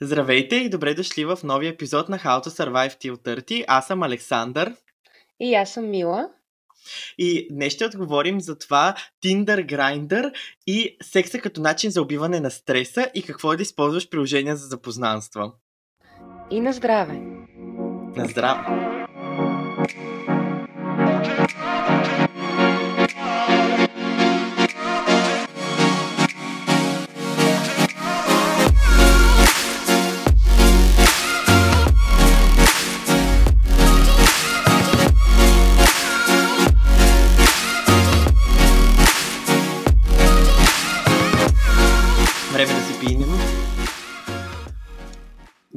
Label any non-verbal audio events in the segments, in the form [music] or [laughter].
Здравейте и добре дошли в новия епизод на How to Survive Till 30. Аз съм Александър. И аз съм Мила. И днес ще отговорим за това Tinder, Grindr и секса като начин за убиване на стреса и какво е да използваш приложения за запознанства. И на здраве! На здраве!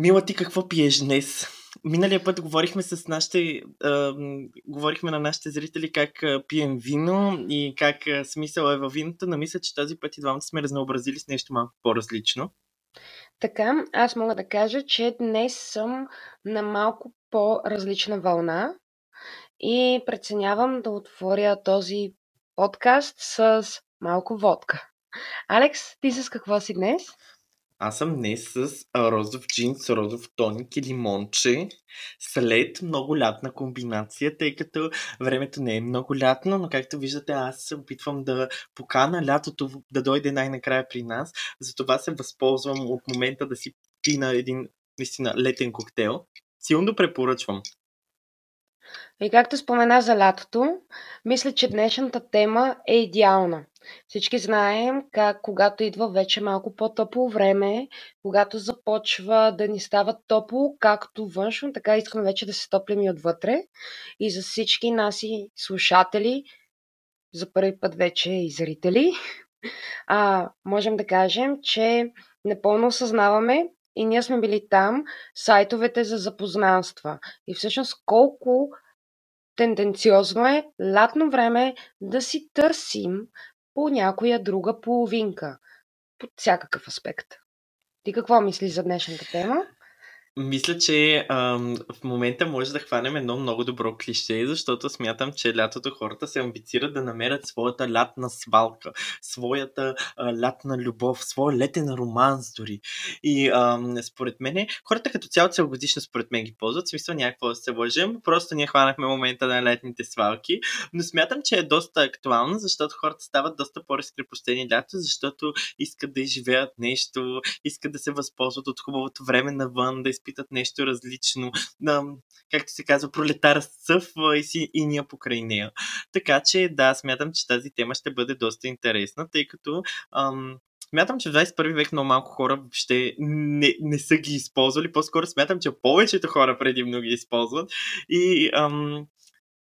Мила, ти какво пиеш днес? Миналия път говорихме с нашите, а, говорихме на нашите зрители как пием вино и как смисъл е във виното, но мисля, че този път и двамата сме разнообразили с нещо малко по-различно. Така, аз мога да кажа, че днес съм на малко по-различна вълна и преценявам да отворя този подкаст с малко водка. Алекс, ти с какво си днес? Аз съм днес с розов джинс, розов тоник и лимонче след много лятна комбинация, тъй като времето не е много лятно, но както виждате аз се опитвам да покана лятото да дойде най-накрая при нас. Затова се възползвам от момента да си пина един наистина летен коктейл. Силно препоръчвам. И както спомена за лятото, мисля, че днешната тема е идеална. Всички знаем как когато идва вече малко по-топло време, когато започва да ни става топло, както външно, така искаме вече да се топлим и отвътре. И за всички наси слушатели, за първи път вече и зрители, а, можем да кажем, че напълно осъзнаваме и ние сме били там, сайтовете за запознанства. И всъщност колко тенденциозно е лятно време да си търсим по някоя друга половинка. Под всякакъв аспект. Ти какво мислиш за днешната тема? Мисля, че ам, в момента може да хванем едно много добро клише, защото смятам, че лятото хората се амбицират да намерят своята лятна свалка, своята а, лятна любов, своя летен романс дори. И ам, според мен, хората като цяло целогодишно според мен ги ползват, смисъл някакво да се лъжем, просто ние хванахме момента на летните свалки, но смятам, че е доста актуално, защото хората стават доста по-разкрепостени лято, защото искат да изживеят нещо, искат да се възползват от хубавото време навън, да изпитат нещо различно, да, както се казва, пролетар съфва и, си, и ние покрай нея. Така че да, смятам, че тази тема ще бъде доста интересна, тъй като ам, смятам, че в 21 век много малко хора ще не, не са ги използвали. По-скоро смятам, че повечето хора предимно ги използват. И ам,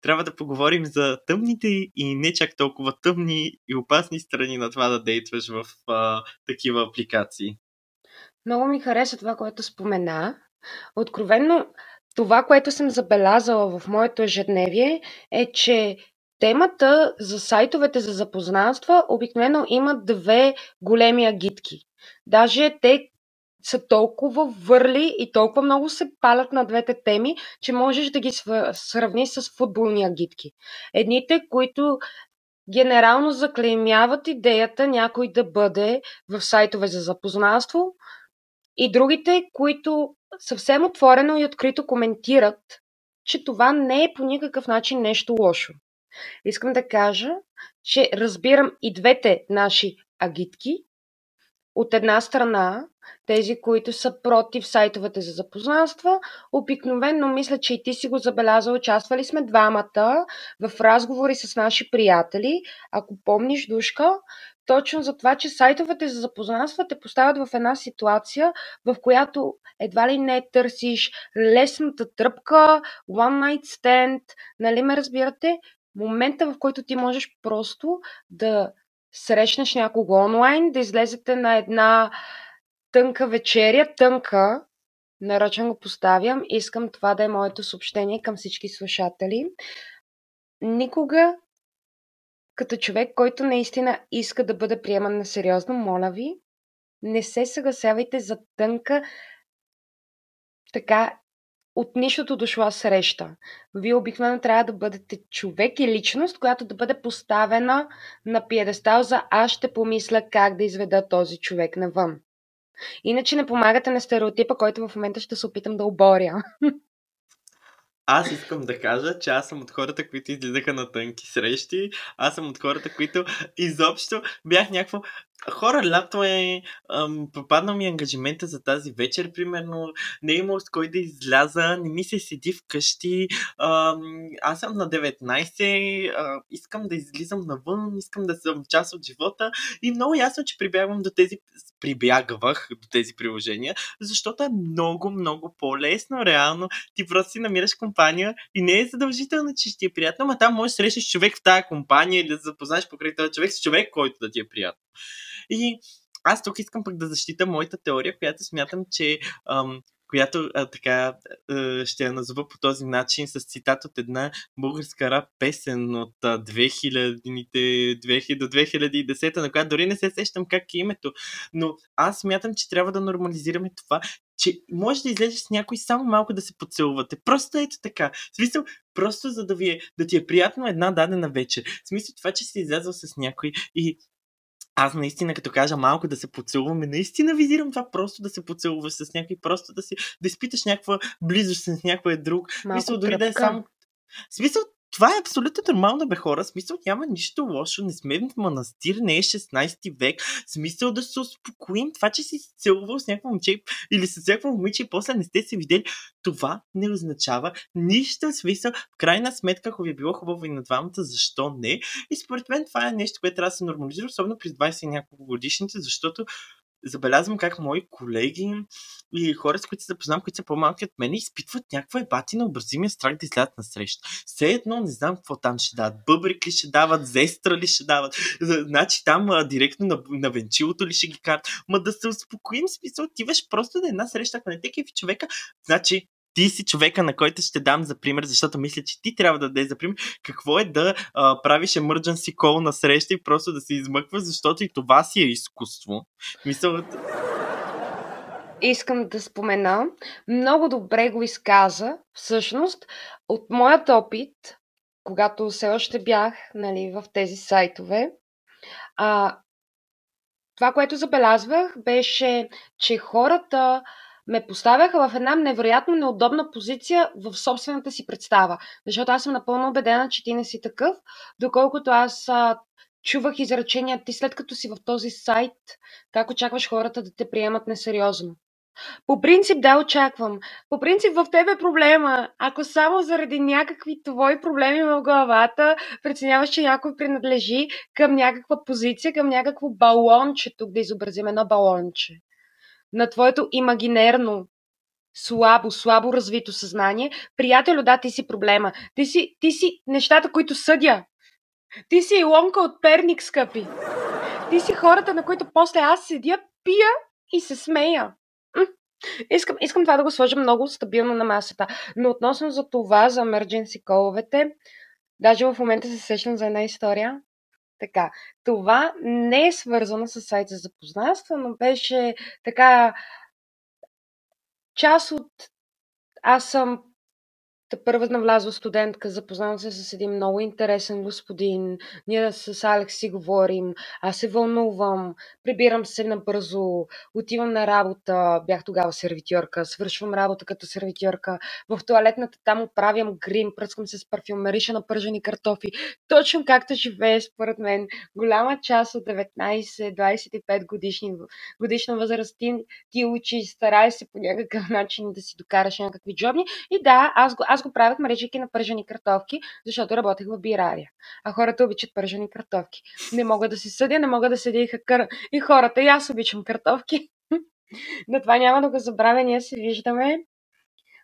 трябва да поговорим за тъмните и не чак толкова тъмни и опасни страни на това да дейтваш в а, такива апликации. Много ми хареса това, което спомена, Откровенно, това, което съм забелязала в моето ежедневие, е, че темата за сайтовете за запознанства обикновено имат две големи агитки. Даже те са толкова върли и толкова много се палят на двете теми, че можеш да ги сравни с футболни агитки. Едните, които генерално заклеймяват идеята някой да бъде в сайтове за запознанство, и другите, които съвсем отворено и открито коментират, че това не е по никакъв начин нещо лошо. Искам да кажа, че разбирам и двете наши агитки. От една страна, тези, които са против сайтовете за запознанства, обикновенно мисля, че и ти си го забелязал, участвали сме двамата в разговори с наши приятели. Ако помниш, Душка, точно за това, че сайтовете за запознанства те поставят в една ситуация, в която едва ли не търсиш лесната тръпка, one night stand, нали ме разбирате? Момента, в който ти можеш просто да срещнеш някого онлайн, да излезете на една тънка вечеря, тънка, нарочно го поставям, искам това да е моето съобщение към всички слушатели. Никога като човек, който наистина иска да бъде приеман на сериозно, моля ви, не се съгласявайте за тънка така от нищото дошла среща. Вие обикновено трябва да бъдете човек и личност, която да бъде поставена на пиедестал за аз ще помисля как да изведа този човек навън. Иначе не помагате на стереотипа, който в момента ще се опитам да оборя. [laughs] Аз искам да кажа, че аз съм от хората, които излизаха на тънки срещи. Аз съм от хората, които изобщо бях някакво хора, лято е, ам, попаднал ми ангажимента за тази вечер, примерно, не е имал с кой да изляза, не ми се седи вкъщи, ам, аз съм на 19, а, искам да излизам навън, искам да съм част от живота. И много ясно, че прибягвам до тези, прибягвах до тези приложения, защото е много, много по-лесно, реално, ти просто си намираш компания и не е задължително, че ще ти е приятно, но там можеш да срещаш човек в тази компания или да запознаеш покрай този човек с човек, който да ти е приятно. И аз тук искам пък да защита моята теория, която смятам, че ам, която а, така а, ще я назова по този начин с цитат от една българска рап песен от 2000-те 2000, до 2010, на която дори не се сещам как е името. Но аз смятам, че трябва да нормализираме това, че може да излезеш с някой само малко да се поцелувате. Просто ето така. В смисъл, просто за да, ви е, да ти е приятно една дадена вечер. В смисъл това, че си излязъл с някой и аз наистина, като кажа малко да се поцелуваме, наистина визирам това просто да се поцелуваш с някой, просто да си, да изпиташ някаква близост с някой друг. Малко Мисъл, дори да е само... Смисъл, това е абсолютно нормално, бе хора. Смисъл няма нищо лошо. Не сме в манастир, не е 16 век. Смисъл да се успокоим. Това, че си целувал с някакво момче или с някакво момиче и после не сте се видели, това не означава нищо. Смисъл, в крайна сметка, ако ви е било хубаво и на двамата, защо не? И според мен това е нещо, което трябва да се нормализира, особено през 20 и няколко годишните, защото забелязвам как мои колеги и хора, с които се запознавам, които са по-малки от мен, изпитват някаква ебати на образимия страх да излязат на среща. Все едно не знам какво там ще дадат. Бъбрик ли ще дават, зестра ли ще дават. Значи там а, директно на, на венчилото ли ще ги карат. Ма да се успокоим, смисъл, отиваш просто на една среща, ако не те човека, значи ти си човека, на който ще дам за пример, защото мисля, че ти трябва да дадеш за пример какво е да а, правиш emergency call на среща и просто да се измъква, защото и това си е изкуство. Мисля, Искам да спомена, много добре го изказа, всъщност, от моят опит, когато все още бях нали, в тези сайтове, а, това, което забелязвах, беше, че хората ме поставяха в една невероятно неудобна позиция в собствената си представа. Защото аз съм напълно убедена, че ти не си такъв, доколкото аз а, чувах изречения ти след като си в този сайт, как очакваш хората да те приемат несериозно. По принцип, да, очаквам. По принцип, в тебе е проблема. Ако само заради някакви твои проблеми в главата преценяваш, че някой принадлежи към някаква позиция, към някакво балонче, тук да изобразим едно балонче на твоето имагинерно слабо, слабо развито съзнание, приятелю, да, ти си проблема. Ти си, ти си нещата, които съдя. Ти си Илонка от Перник, скъпи. Ти си хората, на които после аз седя, пия и се смея. Искам, искам това да го сложа много стабилно на масата. Но относно за това, за emergency call даже в момента се сещам за една история. Така, това не е свързано с сайта за запознанство, но беше така част от... Аз съм първа навлязла студентка, запознавам се с един много интересен господин. Ние с Алекс си говорим, аз се вълнувам, прибирам се набързо, отивам на работа, бях тогава сервитьорка, свършвам работа като сервитьорка. В туалетната там оправям грим, пръскам се с парфюм, мериша на пържени картофи. Точно както живее, според мен, голяма част от 19-25 годишни, годишна възраст ти, ти учи, старай се по някакъв начин да си докараш някакви джобни. И да, аз аз аз го правех мрежики на пържени картофки, защото работех в бирария. А хората обичат пържени картофки. Не мога да си съдя, не мога да седя и хакър. И хората, и аз обичам картофки. [laughs] Но това няма да го забравя, ние се виждаме.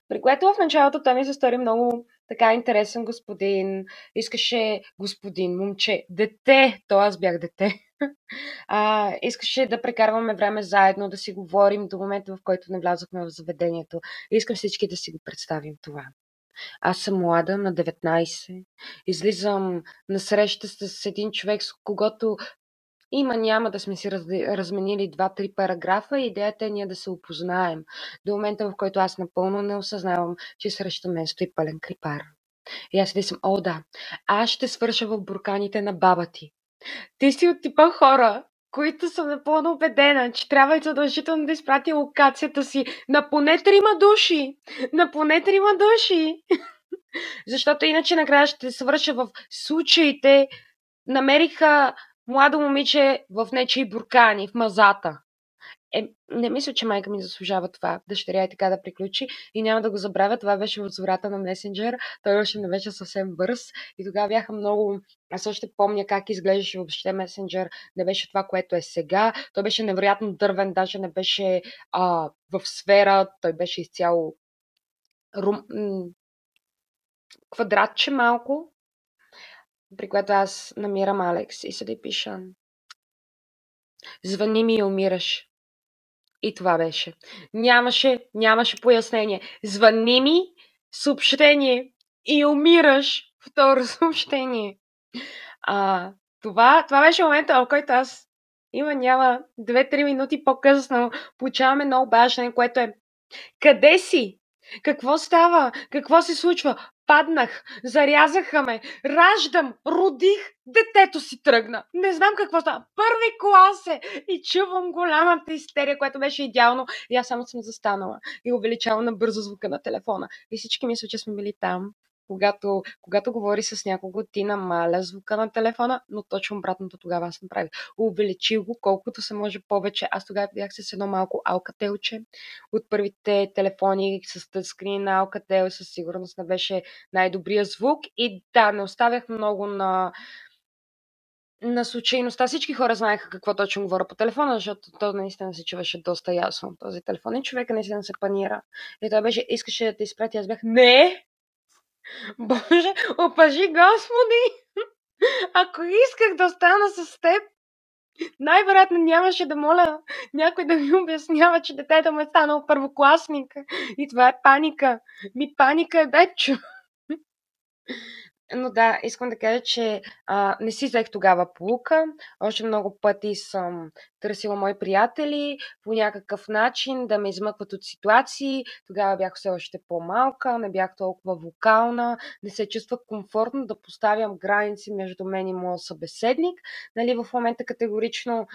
При което в началото той ми се стори много така интересен господин. Искаше господин, момче, дете. То аз бях дете. [laughs] А, искаше да прекарваме време заедно, да си говорим до момента, в който не влязохме в заведението. Искам всички да си го представим това. Аз съм млада, на 19. Излизам на среща с един човек, с когото има, няма да сме си раз, разменили два-три параграфа. Идеята е ние да се опознаем. До момента, в който аз напълно не осъзнавам, че срещу мен стои пълен крипар. И аз съм, о да, аз ще свърша в бурканите на баба ти. Ти си от типа хора, които съм напълно убедена, че трябва и задължително да изпрати локацията си на поне трима души. На поне трима души. [laughs] Защото иначе накрая ще свърша в случаите. Намериха младо момиче в нечи буркани, в мазата. Е, не мисля, че майка ми заслужава това, дъщеря и така да приключи. И няма да го забравя, това беше в на месенджер. Той още не беше съвсем бърз. И тогава бяха много... Аз още помня как изглеждаше въобще месенджер. Не беше това, което е сега. Той беше невероятно дървен, даже не беше а, в сфера. Той беше изцяло рум... квадратче малко, при което аз намирам Алекс и се да пиша. Звъни ми и умираш. И това беше. Нямаше, нямаше пояснение. Звъни ми, съобщение и умираш. Второ [laughs] съобщение. А, това, това беше момента, в който аз има, няма, 2-3 минути по-късно получаваме едно обаждане, което е Къде си? Какво става? Какво се случва? Паднах, зарязаха ме, раждам, родих, детето си тръгна. Не знам какво става. Първи клас е и чувам голямата истерия, което беше идеално. И аз само съм застанала и увеличавам на бързо звука на телефона. И всички мислят, че сме били там когато, когато говори с някого, ти намаля звука на телефона, но точно обратното тогава аз направих. Увеличи го колкото се може повече. Аз тогава бях с едно малко алкателче от първите телефони с тъчскрин на алкател. Със сигурност не беше най-добрия звук. И да, не оставях много на на случайността. Всички хора знаеха какво точно говоря по телефона, защото то наистина се чуваше доста ясно този телефон. И човека наистина се панира. И той беше, искаше да те изпрати. Аз бях, не, [laughs] Боже, опажи Господи! [laughs] Ако исках да остана с теб, най-вероятно нямаше да моля някой да ми обяснява, че детето му е станал първокласник. И това е паника. Ми паника е бечо. [laughs] Но да, искам да кажа, че а, не си взех тогава полука. Още много пъти съм търсила мои приятели по някакъв начин да ме измъкват от ситуации. Тогава бях все още по-малка, не бях толкова вокална, не се чувствах комфортно да поставям граници между мен и моят събеседник. Нали, в момента категорично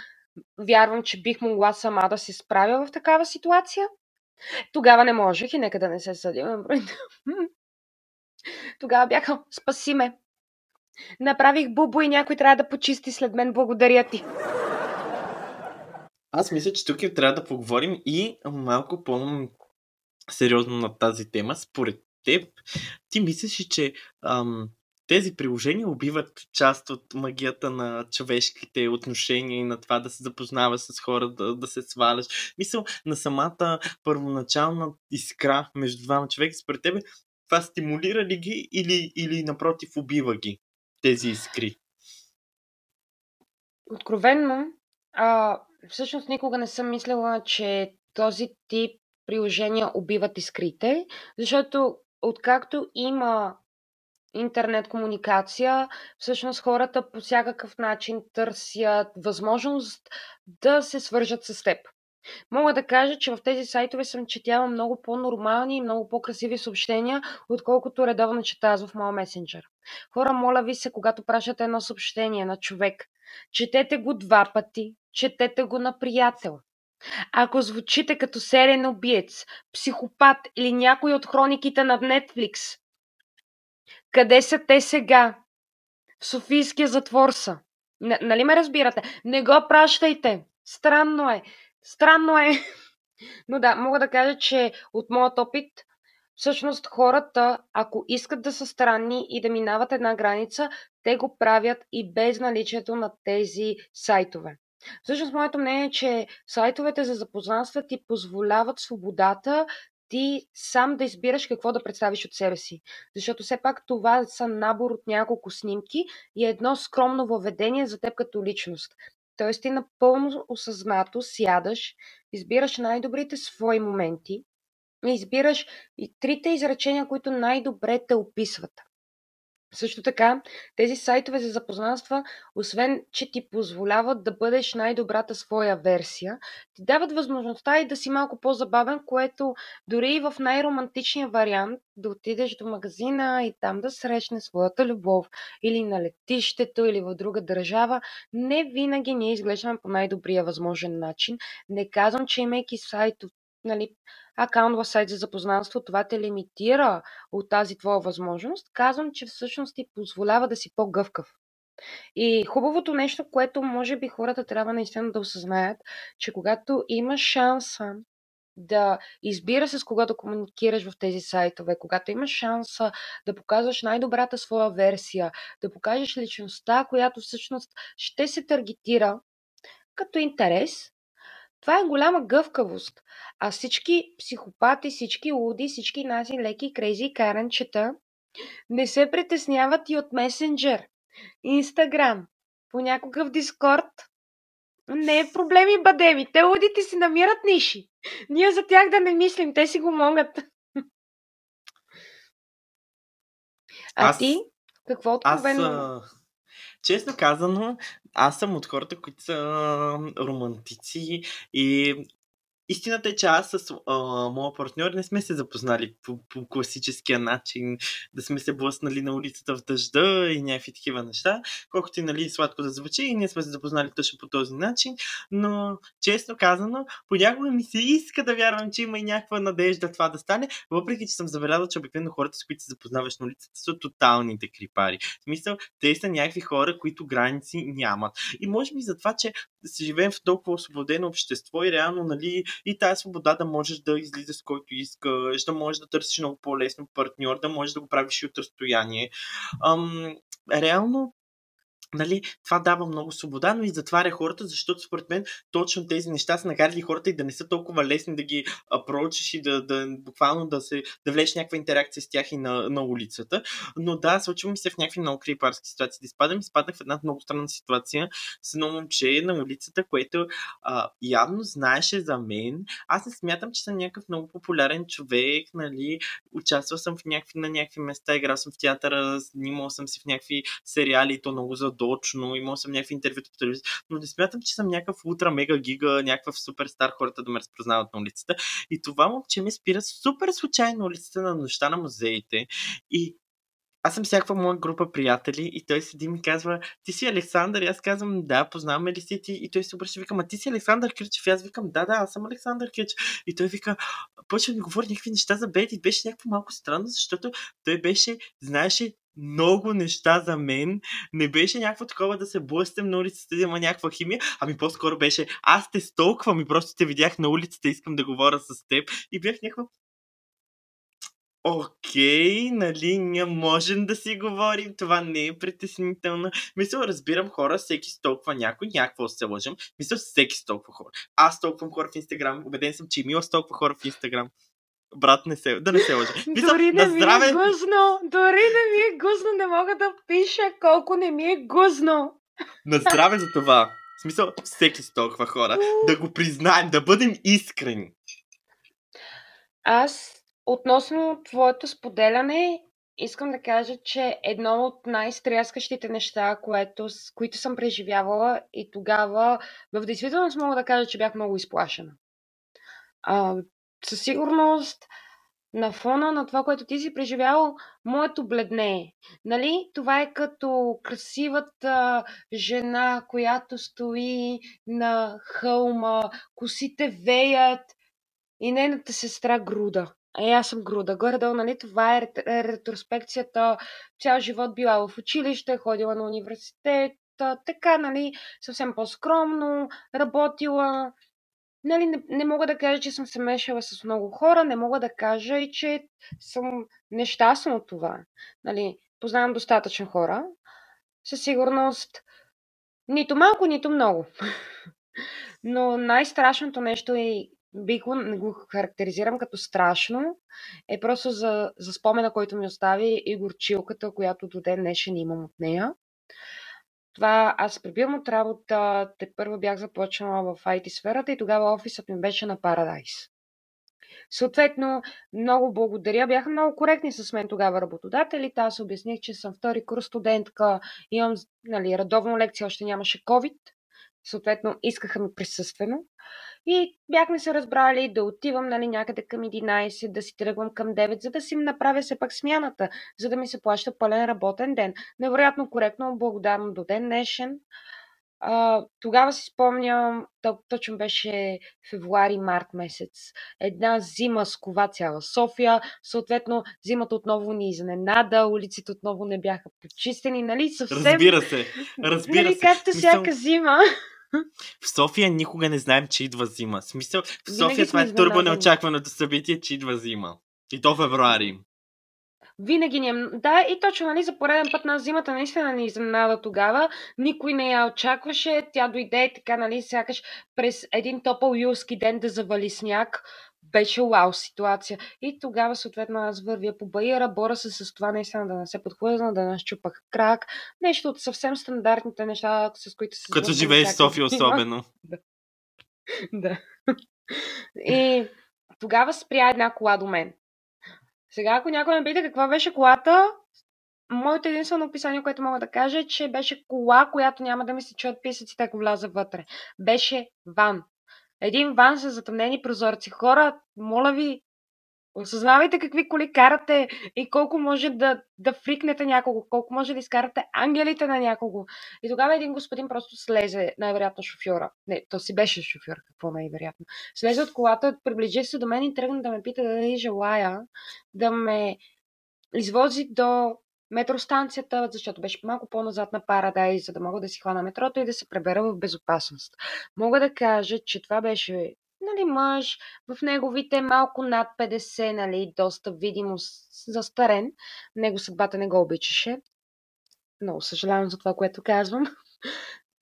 вярвам, че бих могла сама да се справя в такава ситуация. Тогава не можех и нека да не се съдим. Тогава бяха, спаси ме. Направих бубо и някой трябва да почисти след мен. Благодаря ти. Аз мисля, че тук трябва да поговорим и малко по-сериозно на тази тема. Според теб, ти мислиш, че ам, тези приложения убиват част от магията на човешките отношения и на това да се запознава с хора, да, да се сваляш. Мисъл на самата първоначална искра между двама човека. Според тебе, това стимулира ли ги или, или напротив убива ги тези искри? Откровенно, а, всъщност никога не съм мислила, че този тип приложения убиват искрите, защото откакто има интернет комуникация, всъщност хората по всякакъв начин търсят възможност да се свържат с теб. Мога да кажа, че в тези сайтове съм четяла много по-нормални и много по-красиви съобщения, отколкото редовно чета аз в моя месенджер. Хора, моля ви се, когато пращате едно съобщение на човек, четете го два пъти, четете го на приятел. Ако звучите като серен убиец, психопат или някой от хрониките на Netflix, къде са те сега? В Софийския затвор са. Н- нали ме разбирате? Не го пращайте. Странно е. Странно е. Но да, мога да кажа, че от моят опит, всъщност хората, ако искат да са странни и да минават една граница, те го правят и без наличието на тези сайтове. Всъщност, моето мнение е, че сайтовете за запознанства ти позволяват свободата ти сам да избираш какво да представиш от себе си. Защото все пак това са набор от няколко снимки и едно скромно въведение за теб като личност. Тоест ти напълно осъзнато сядаш, избираш най-добрите свои моменти и избираш и трите изречения, които най-добре те описват. Също така, тези сайтове за запознанства, освен че ти позволяват да бъдеш най-добрата своя версия, ти дават възможността и да си малко по-забавен, което дори и в най-романтичния вариант да отидеш до магазина и там да срещне своята любов или на летището или в друга държава, не винаги ние изглеждаме по най-добрия възможен начин. Не казвам, че имайки сайт нали, акаунт в сайт за запознанство, това те лимитира от тази твоя възможност. Казвам, че всъщност ти позволява да си по-гъвкав. И хубавото нещо, което може би хората трябва наистина да осъзнаят, че когато имаш шанса да избира с кого да комуникираш в тези сайтове, когато имаш шанса да показваш най-добрата своя версия, да покажеш личността, която всъщност ще се таргетира като интерес, това е голяма гъвкавост. А всички психопати, всички луди, всички наси леки, крейзи каранчета не се притесняват и от месенджер, инстаграм, понякога в дискорд. Не е проблеми, бадеми. Те лудите си намират ниши. Ние за тях да не мислим, те си го могат. А аз, ти? Какво откровено? Аз, честно казано, аз съм от хората, които са романтици и Истината е, че аз с а, моя партньор не сме се запознали по, по класическия начин, да сме се блъснали на улицата в дъжда и някакви такива неща, колкото и нали, сладко да звучи и ние сме се запознали точно по този начин, но честно казано, понякога ми се иска да вярвам, че има и някаква надежда това да стане, въпреки че съм забелязал, че обикновено хората, с които се запознаваш на улицата, са тоталните крипари. В смисъл, те са някакви хора, които граници нямат. И може би за това, че се живеем в толкова освободено общество и реално, нали, и тази свобода да можеш да излизаш с който искаш, да можеш да търсиш много по-лесно партньор, да можеш да го правиш и от разстояние. Ам, реално нали, това дава много свобода, но и затваря хората, защото според мен точно тези неща са накарали хората и да не са толкова лесни да ги прочиш и да, да буквално да се да влезеш някаква интеракция с тях и на, на улицата. Но да, случва ми се в някакви много крипарски ситуации да изпадам. Изпаднах в една много странна ситуация с едно момче на улицата, което а, явно знаеше за мен. Аз не смятам, че съм някакъв много популярен човек, нали, участвал съм в някакви, на някакви места, играл съм в театъра, снимал съм си в някакви сериали и то много за точно, имал съм някакви интервюта по телевизия, но не смятам, че съм някакъв ултра мега гига, някакъв суперстар хората да ме разпознават на улицата. И това момче ми спира супер случайно улицата на нощта на музеите и аз съм всякаква моя група приятели и той седи ми казва, ти си Александър, и аз казвам, да, познаваме ли си ти? И той се обръща вика, а ти си Александър Кирчев? И аз викам, да, да, аз съм Александър Кирчев. И той вика, почва да ми говори някакви неща за Бети. Беше някакво малко странно, защото той беше, знаеше много неща за мен. Не беше някакво такова да се блъстем на улицата, да има някаква химия, ами по-скоро беше аз те столквам и просто те видях на улицата, искам да говоря с теб. И бях някаква Окей, нали, ние можем да си говорим, това не е притеснително. Мисля, разбирам хора, всеки столква някой, някакво се лъжам. Мисля, всеки столква хора. Аз столквам хора в Инстаграм, убеден съм, че и Мила столква хора в Инстаграм. Брат, не се, да не се лъжа. Мисля, дори не здраве... ми е гузно, дори не ми е гузно, не мога да пиша колко не ми е гузно. На здраве за това. В смисъл, всеки столква хора. Да го признаем, да бъдем искрени. Аз Относно твоето споделяне, искам да кажа, че едно от най-стряскащите неща, което, които съм преживявала и тогава в действителност мога да кажа, че бях много изплашена. А, със сигурност на фона на това, което ти си преживял, моето бледне. Нали? Това е като красивата жена, която стои на хълма, косите веят и нейната сестра Груда. Е, аз съм груда. Горе-долу, нали, това е ретроспекцията. Цял живот била в училище, ходила на университет, така, нали, съвсем по-скромно, работила. Нали, не, не мога да кажа, че съм се мешала с много хора, не мога да кажа и, че съм нещастна от това. Нали, познавам достатъчно хора. Със сигурност нито малко, нито много. [laughs] Но най-страшното нещо е бих го, го характеризирам като страшно, е просто за, за спомена, който ми остави и горчилката, която до ден днешен имам от нея. Това аз прибирам от работа, те първо бях започнала в IT сферата и тогава офисът ми беше на Парадайс. Съответно, много благодаря. Бяха много коректни с мен тогава работодателите. Аз обясних, че съм втори курс студентка, имам нали, редовно лекция, още нямаше COVID. Съответно, искаха ми присъствено. И бяхме се разбрали да отивам нали, някъде към 11, да си тръгвам към 9, за да си направя все пак смяната, за да ми се плаща пълен работен ден. Невероятно коректно, благодарно до ден днешен. А, тогава си спомням, точно беше февруари-март месец. Една зима скова цяла София. Съответно, зимата отново ни изненада, улиците отново не бяха почистени, нали? Съвсем... Разбира се, [laughs] разбира нали, се. Както всяка зима. В София никога не знаем, че идва зима. В смисъл, в Винаги София това сме е турбо неочакваното събитие, че идва зима. И то февруари. Винаги ни е... Да, и точно, нали, за пореден път на зимата наистина ни изненада тогава. Никой не я очакваше. Тя дойде така, нали, сякаш през един топъл юлски ден да завали сняг. Беше вау ситуация. И тогава, съответно, аз вървя по баира, бора се с това наистина да не се подхлъзна, да не щупах крак. Нещо от съвсем стандартните неща, с които се Като живееш в София особено. [laughs] Да. И тогава спря една кола до мен. Сега, ако някой ме пита каква беше колата, моето единствено описание, което мога да кажа, е, че беше кола, която няма да ми се чуят писъците, ако вляза вътре. Беше ван. Един ван с затъмнени прозорци. Хора, моля ви, осъзнавайте какви коли карате и колко може да, да фрикнете някого, колко може да изкарате ангелите на някого. И тогава един господин просто слезе, най-вероятно шофьора. Не, то си беше шофьор, какво най-вероятно. Слезе от колата, приближи се до мен и тръгна да ме пита дали желая да ме извози до метростанцията, защото беше малко по-назад на Парадай, за да мога да си хвана метрото и да се пребера в безопасност. Мога да кажа, че това беше нали, мъж в неговите малко над 50, нали, доста видимо застарен. Него съдбата не го обичаше. Много съжалявам за това, което казвам. [laughs]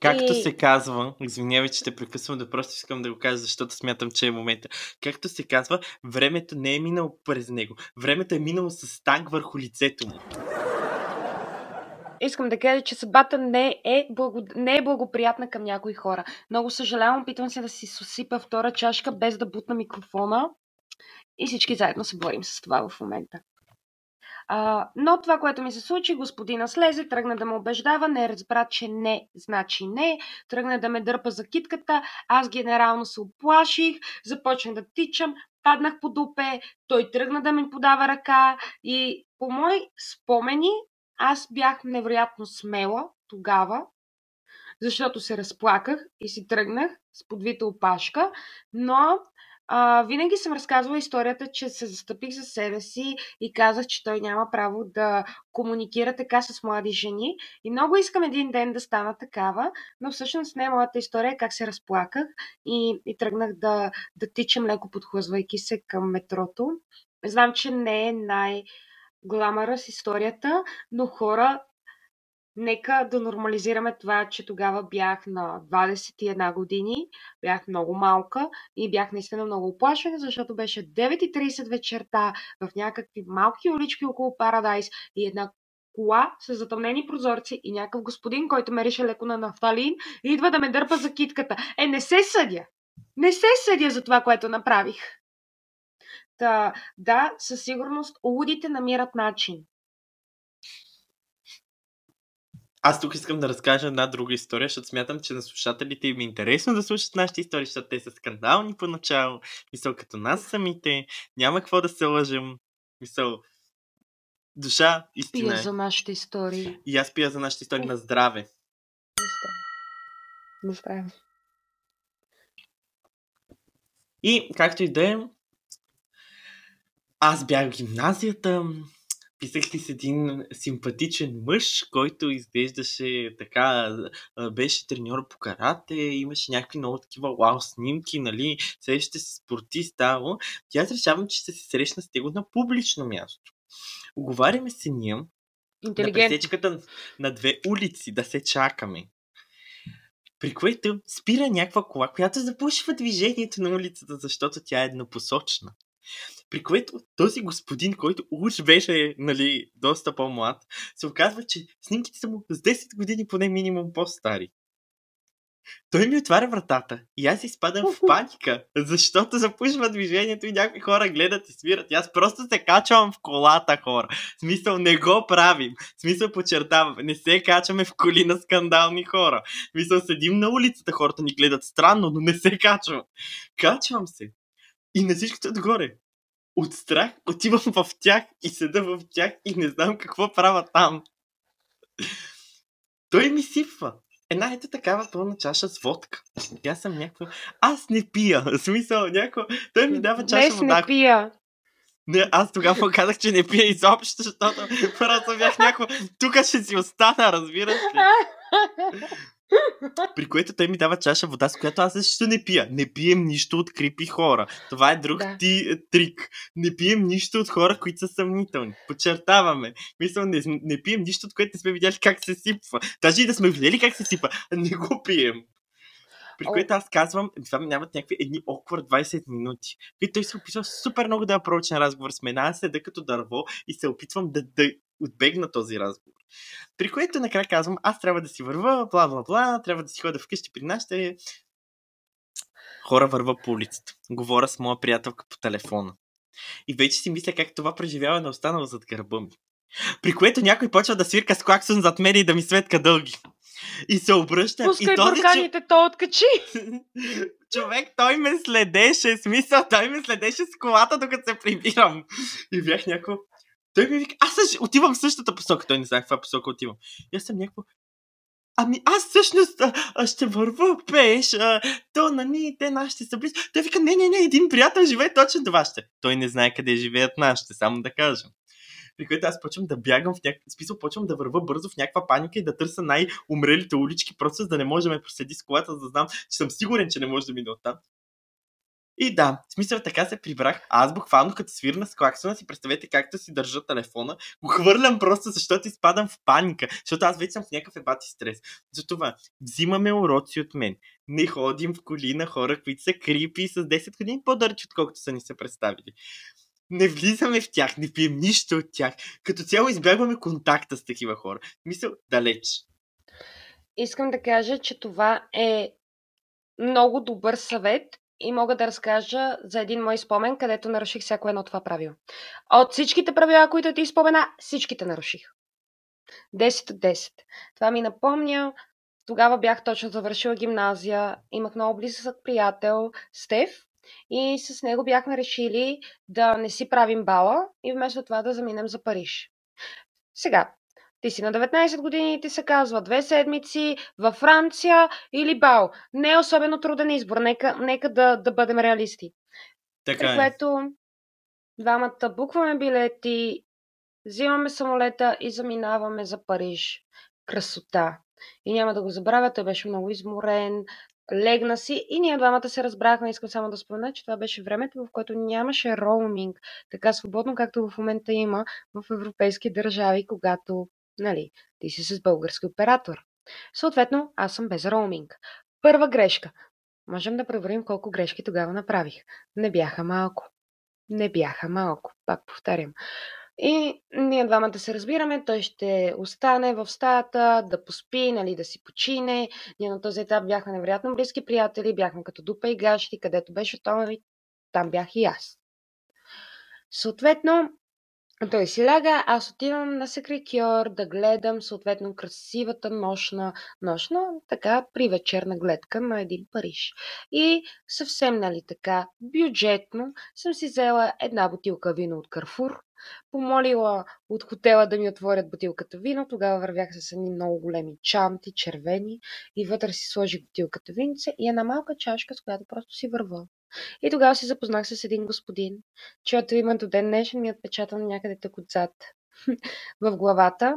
Както И- се казва, извинявай, че те прекъсвам, да просто искам да го кажа, защото смятам, че е момента. Както се казва, времето не е минало през него. Времето е минало с танк върху лицето му. Искам да кажа, че съдбата не е, благо... не е благоприятна към някои хора. Много съжалявам, опитвам се да си сосипа втора чашка без да бутна микрофона. И всички заедно се борим с това в момента. А, но това, което ми се случи, господина слезе, тръгна да ме убеждава, не разбра, че не значи не, тръгна да ме дърпа за китката, аз генерално се оплаших, започнах да тичам, паднах по дупе, той тръгна да ми подава ръка и по мои спомени аз бях невероятно смела тогава, защото се разплаках и си тръгнах с подвита опашка, но а, винаги съм разказвала историята, че се застъпих за себе си и казах, че той няма право да комуникира така с млади жени. И много искам един ден да стана такава, но всъщност не е моята история, как се разплаках и, и тръгнах да, да тичам леко подхлъзвайки се към метрото. Знам, че не е най- гламъра с историята, но хора, нека да нормализираме това, че тогава бях на 21 години, бях много малка и бях наистина много оплашена, защото беше 9.30 вечерта в някакви малки улички около Парадайс и една кола с затъмнени прозорци и някакъв господин, който мерише леко на нафталин, идва да ме дърпа за китката. Е, не се съдя! Не се съдя за това, което направих. Та, да, със сигурност лудите намират начин. Аз тук искам да разкажа една друга история, защото смятам, че на слушателите им е интересно да слушат нашите истории, защото те са скандални поначало. Мисъл, като нас самите, няма какво да се лъжем. Мисъл, душа, истина Пия е. за нашите истории. И аз пия за нашите истории на здраве. Не става. И, както и да е, аз бях в гимназията, писах ли с един симпатичен мъж, който изглеждаше така, беше треньор по карате, имаше някакви много такива вау снимки, нали, срещате се спортист, ало. И аз решавам, че ще се срещна с него на публично място. Оговаряме се ние на пресечката на две улици да се чакаме. При което спира някаква кола, която запушва движението на улицата, защото тя е еднопосочна. При което този господин, който уж беше нали, доста по-млад, се оказва, че снимките са му с 10 години поне минимум по-стари. той ми отваря вратата и аз изпадам в паника, защото запушва движението и някакви хора гледат и свират. И аз просто се качвам в колата, хора. В смисъл, не го правим. В смисъл, подчертавам, не се качваме в коли на скандални хора. В смисъл, седим на улицата, хората ни гледат странно, но не се качвам. Качвам се. И на всичкото отгоре. От страх отивам в тях и седа в тях и не знам какво правя там. Той ми сипва една ето такава пълна чаша с водка. Аз съм някаква... Аз не пия. В смисъл, някаква... Той ми дава чаша Днес вода. не пия. Не, аз тогава казах, че не пия изобщо, защото просто бях някаква... Тук ще си остана, разбираш ли? [laughs] При което той ми дава чаша вода, с която аз също не пия. Не пием нищо от крипи хора. Това е друг Да. ти е, трик. Не пием нищо от хора, които са съмнителни. Подчертаваме. Мисля, не, не пием нищо, от което не сме видяли как се сипва. Даже и да сме видели как се сипа, [laughs] не го пием. При което аз казвам, това ми нямат някакви едни оквар 20 минути. И той се опитва супер много да е проучен разговор с мен. Аз седа като дърво и се опитвам да, да отбегна този разговор. При което накрая казвам, аз трябва да си върва, бла, бла, бла, трябва да си ходя вкъщи при нашите хора върва по улицата. Говоря с моя приятелка по телефона. И вече си мисля как това преживяване е останало зад гърба ми. При което някой почва да свирка с клаксон зад мен и да ми светка дълги. И се обръща. Пускай и този чу- бурканите, то откачи. [laughs] човек, той ме следеше, смисъл, той ме следеше с колата, докато се прибирам. И бях някакво... Той ми вика, аз също отивам в същата посока. Той не знае каква посока отивам. И аз съм някакво... Ами аз всъщност а, а, ще върва пеш, а, то на ни, те нашите са близо. Той вика, не, не, не, един приятел живее точно до вашите. Той не знае къде живеят нашите, само да кажем. При което аз почвам да бягам в някакъв смисъл, почвам да върва бързо в някаква паника и да търся най-умрелите улички, просто за да не може да ме проследи с колата, за да знам, че съм сигурен, че не може да мине оттам. И да, в смисъл така се прибрах. Аз буквално като свирна с клаксона си, представете както си държа телефона, го хвърлям просто, защото изпадам в паника, защото аз вече съм в някакъв ебати стрес. Затова взимаме уроци от мен. Не ходим в коли на хора, които са крипи с 10 години по-дърчи, отколкото са ни се представили. Не влизаме в тях, не пием нищо от тях. Като цяло избягваме контакта с такива хора. Мисъл, далеч. Искам да кажа, че това е много добър съвет и мога да разкажа за един мой спомен, където наруших всяко едно това правило. От всичките правила, които ти спомена, всичките наруших. 10 от 10. Това ми напомня, тогава бях точно завършила гимназия, имах много близък приятел, Стев, и с него бяхме решили да не си правим бала и вместо това да заминем за Париж. Сега, ти си на 19 години и ти се казва две седмици във Франция или бал. Не е особено труден избор, нека, нека да, да бъдем реалисти. Така При е. което двамата букваме билети, взимаме самолета и заминаваме за Париж. Красота. И няма да го забравя, той беше много изморен, легна си и ние двамата се разбрахме. Искам само да спомена, че това беше времето, в което нямаше роуминг така свободно, както в момента има в европейски държави, когато нали, ти си с български оператор. Съответно, аз съм без роуминг. Първа грешка. Можем да проверим колко грешки тогава направих. Не бяха малко. Не бяха малко, пак повтарям. И ние двамата се разбираме, той ще остане в стаята, да поспи, нали, да си почине. Ние на този етап бяхме невероятно близки приятели, бяхме като дупа и гащи, където беше той, там бях и аз. Съответно, той си ляга, аз отивам на секретьор да гледам съответно красивата нощна, нощна, така привечерна гледка на един Париж. И съвсем, нали така, бюджетно съм си взела една бутилка вино от Карфур, помолила от хотела да ми отворят бутилката вино, тогава вървях с едни много големи чанти, червени, и вътре си сложих бутилката винце и една малка чашка, с която просто си върва. И тогава се запознах с един господин, чието име до ден днешен ми е отпечатано някъде тук отзад [laughs] в главата.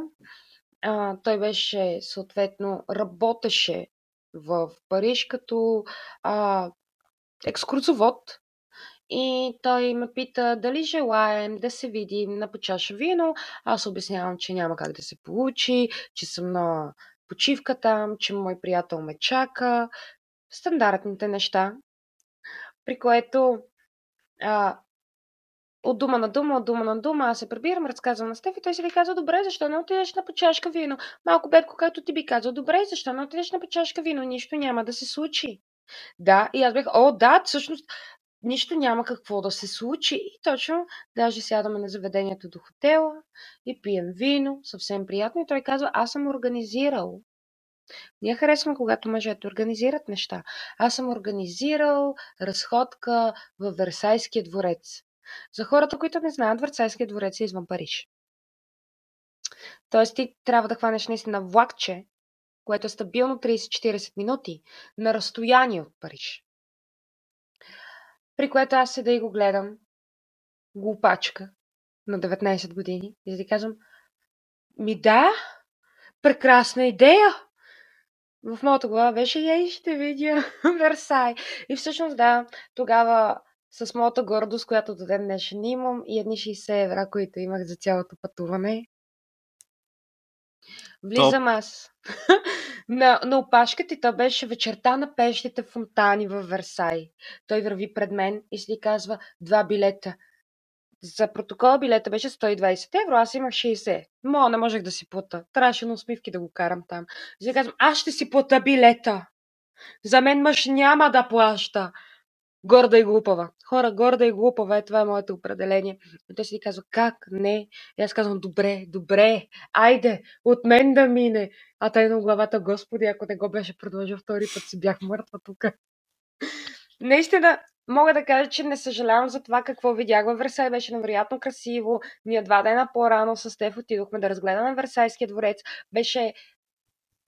А, той беше, съответно, работеше в Париж като а, екскурзовод. И той ме пита дали желаем да се видим на по чаша вино. Аз обяснявам, че няма как да се получи, че съм на почивка там, че мой приятел ме чака. Стандартните неща. При което а, от дума на дума, от дума на дума, аз се прибирам, разказвам на Стеф и той си ви казва, добре, защо не отидеш на почашка вино? Малко бедко, както ти би казал, добре, защо не отидеш на почашка вино? Нищо няма да се случи. Да, и аз бях, о, да, всъщност нищо няма какво да се случи. И точно, даже сядаме на заведението до хотела и пием вино, съвсем приятно. И той казва, аз съм организирал. Ние харесваме, когато мъжете организират неща. Аз съм организирал разходка в Версайския дворец. За хората, които не знаят, Версайския дворец е извън Париж. Тоест ти трябва да хванеш наистина влакче, което е стабилно 30-40 минути на разстояние от Париж. При което аз седа и го гледам, глупачка на 19 години, и да ти казвам, ми да, прекрасна идея. В моята глава беше, ей, ще видя [laughs] Версай. И всъщност да, тогава с моята гордост, която до ден днешен имам и едни 60 евра, които имах за цялото пътуване, Влизам Топ. аз [laughs] на, на опашката и то беше вечерта на пещите фонтани в Версай. Той върви пред мен и си казва два билета. За протокола билета беше 120 евро, аз имах 60. Мо, не можех да си плата. Трябваше на усмивки да го карам там. И си казвам, аз ще си плата билета. За мен мъж няма да плаща. Горда и глупава. Хора, горда и глупава е това е моето определение. И той си казва, как? Не. И аз казвам, добре, добре, айде, от мен да мине. А той на главата, господи, ако не го беше продължил втори път, си бях мъртва тук. Наистина, мога да кажа, че не съжалявам за това какво видях във Версай. Беше невероятно красиво. Ние два дена по-рано с Стеф отидохме да разгледаме Версайския дворец. Беше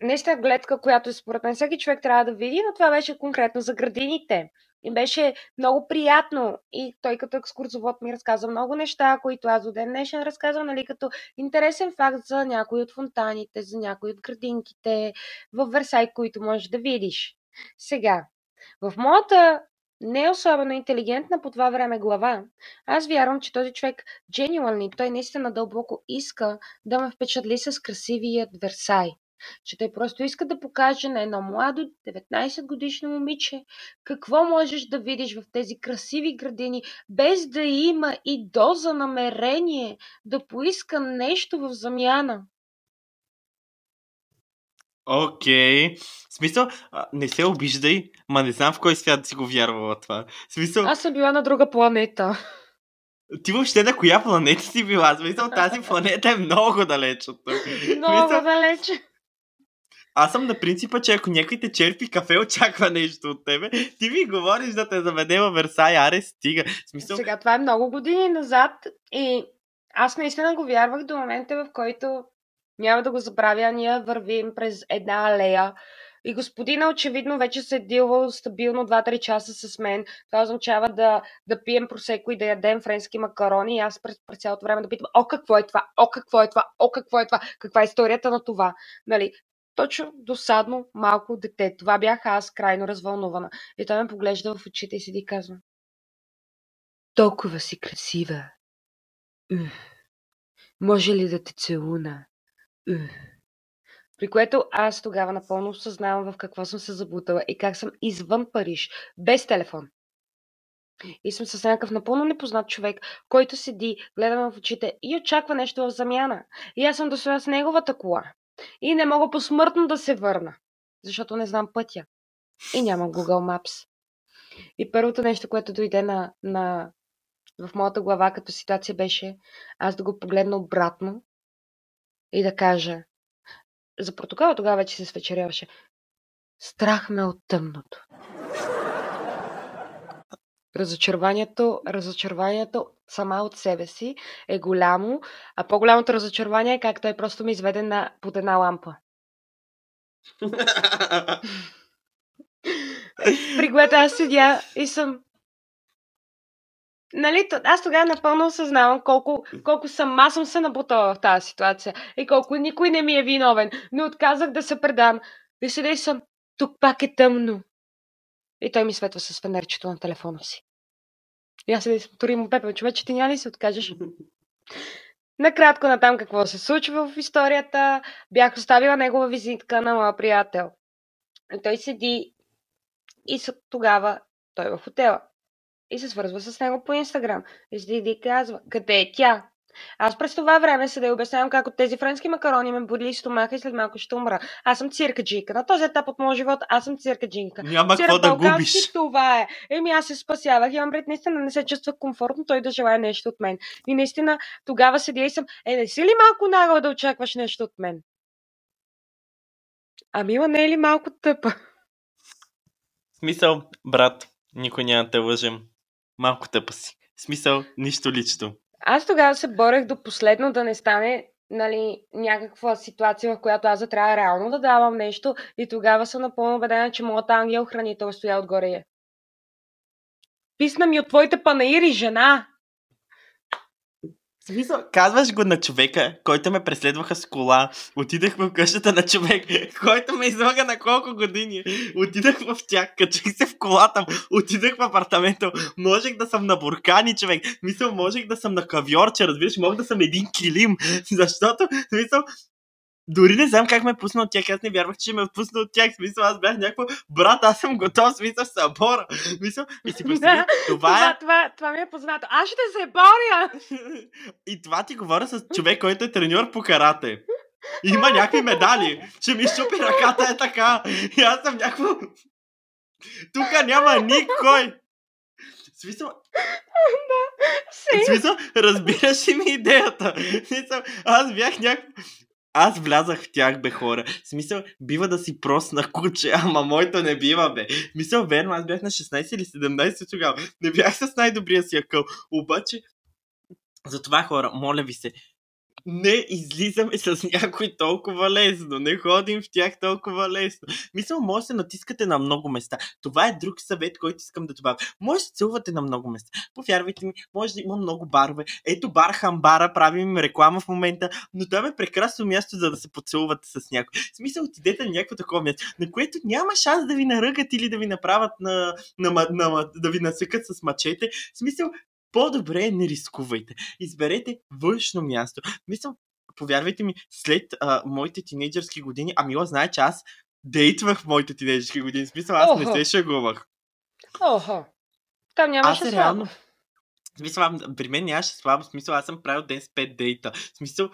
наистина гледка, която според мен всеки човек трябва да види, но това беше конкретно за градините. И беше много приятно. И той като екскурзовод ми разказа много неща, които аз до ден днешен разказвам, нали, като интересен факт за някои от фонтаните, за някои от градинките в Версай, които можеш да видиш. Сега, в моята не особено интелигентна по това време глава, аз вярвам, че този човек genuinely, той наистина дълбоко иска да ме впечатли с красивият Версай че той просто иска да покаже на едно младо 19 годишно момиче какво можеш да видиш в тези красиви градини, без да има и доза намерение да поиска нещо в замяна. Окей. Okay. В смисъл, не се обиждай, ма не знам в кой свят си го вярвала това. В смисъл... Аз съм била на друга планета. Ти въобще на коя планета си била? В смисъл, тази планета е много далеч от тук. Много смисъл... далеч. Аз съм на принципа, че ако някой те черпи кафе, очаква нещо от тебе. Ти ми говориш да те заведе във Версай, аре, стига. Смисъл... Сега това е много години назад и аз наистина го вярвах до момента, в който няма да го забравя, ние вървим през една алея и господина очевидно вече се е дилвал стабилно 2-3 часа с мен. Това означава да, да пием просеко и да ядем френски макарони и аз през, през цялото време да питам, о какво е това, о какво е това, о какво е това, каква е историята на това. Нали? точно досадно малко дете. Това бях аз, крайно развълнувана. И той ме поглежда в очите и седи и казва. Толкова си красива. Може ли да те целуна? При което аз тогава напълно осъзнавам в какво съм се забутала и как съм извън Париж, без телефон. И съм с някакъв напълно непознат човек, който седи, гледа в очите и очаква нещо в замяна. И аз съм дошла с неговата кола. И не мога посмъртно да се върна, защото не знам пътя. И нямам Google Maps. И първото нещо, което дойде на, на, в моята глава като ситуация беше аз да го погледна обратно и да кажа за протокола тогава вече се свечеряваше страх ме от тъмното. Разочарованието, разочарованието сама от себе си е голямо, а по-голямото разочарование е как той просто ми изведе на, под една лампа. [laughs] При което аз седя и съм... Нали, аз тогава напълно осъзнавам колко, колко сама съм се набутала в тази ситуация и колко никой не ми е виновен. Но отказах да се предам. И седя и съм, тук пак е тъмно. И той ми светва с фенерчето на телефона си. И аз се дори му пепе, човече, ти няма ли се откажеш? [laughs] Накратко на там какво се случва в историята. Бях оставила негова визитка на моя приятел. И той седи и тогава той е в хотела. И се свързва с него по Инстаграм. И седи и казва, къде е тя? Аз през това време се да обяснявам как от тези френски макарони ме боли стомаха и след малко ще умра. Аз съм циркаджийка. На този етап от моя живот аз съм циркаджийка. Няма какво да губиш. Това е. Еми аз се спасявах и Амбрит наистина не се чувства комфортно той да желая нещо от мен. И наистина тогава седя и съм, е, не си ли малко нагъл да очакваш нещо от мен? А Мила не е ли малко тъпа? Смисъл, брат, никой няма да те лъжем. Малко тъпа си. Смисъл, нищо лично. Аз тогава се борех до последно да не стане нали, някаква ситуация, в която аз да трябва реално да давам нещо и тогава съм напълно убедена, че моят ангел хранител стоя отгоре. Писна ми от твоите панаири, жена! Смисъл, казваш го на човека, който ме преследваха с кола. Отидах в къщата на човек, който ме излага на колко години. Отидах в тях, качих се в колата, отидах в апартамента. Можех да съм на буркани, човек. Мисъл, можех да съм на кавьорче, разбираш, мога да съм един килим. Защото, смисъл, дори не знам как ме е пусна от тях. Аз не вярвах, че ме е пусна от тях. Смисъл, аз бях някакво, брат, аз съм готов, смисъл, събора. Смисъл, и си [laughs] представи, да, това, това, е... Това, това, ми е познато. Аз ще се боря! [laughs] и това ти говоря с човек, който е треньор по карате. И има някакви медали. Ще ми щупи ръката е така. И аз съм някакво... Тук няма никой. Смисъл... [laughs] Да, смисъл, разбираш ли ми идеята? Смисъл, аз бях някакво... Аз влязах в тях, бе, хора. В смисъл, бива да си на куче, ама моето не бива, бе. Мисъл, верно, аз бях на 16 или 17 тогава. Не бях с най-добрия си акъл. Обаче, затова, хора, моля ви се, не излизаме с някой толкова лесно. Не ходим в тях толкова лесно. Мисля, може да се натискате на много места. Това е друг съвет, който искам да добавя. Може да се целувате на много места. Повярвайте ми, може да има много барове. Ето бар Хамбара, правим им реклама в момента, но това е прекрасно място, за да се поцелувате с някой. В смисъл, отидете на някакво такова място, на което няма шанс да ви наръгат или да ви направят на, на, на, на да ви насъкат с мачете. В смисъл, по-добре не рискувайте. Изберете външно място. Мисля, повярвайте ми, след а, моите тинейджърски години, Амила знае, че аз дейтвах моите тинейджърски години. В смисъл, аз Охо. не се шегувах. Охо. Там нямаше аз реално. Смисъл, при мен нямаше слабо. Смисъл, аз съм правил ден с 5 дейта. В смисъл,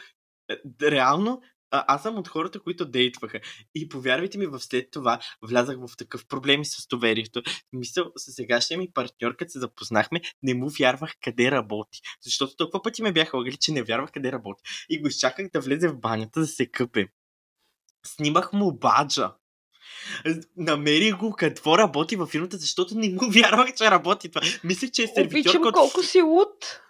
е, реално а, аз съм от хората, които дейтваха. И повярвайте ми, в след това влязах в такъв проблем с доверието. Мисъл, с сегашния ми партньор, като се запознахме, не му вярвах къде работи. Защото толкова пъти ме бяха лъгали, че не вярвах къде работи. И го изчаках да влезе в банята да се къпе. Снимах му баджа. Намерих го какво работи във фирмата, защото не му [laughs] вярвах, че работи това. Мислех, че е сервитьорка Обичам колко си луд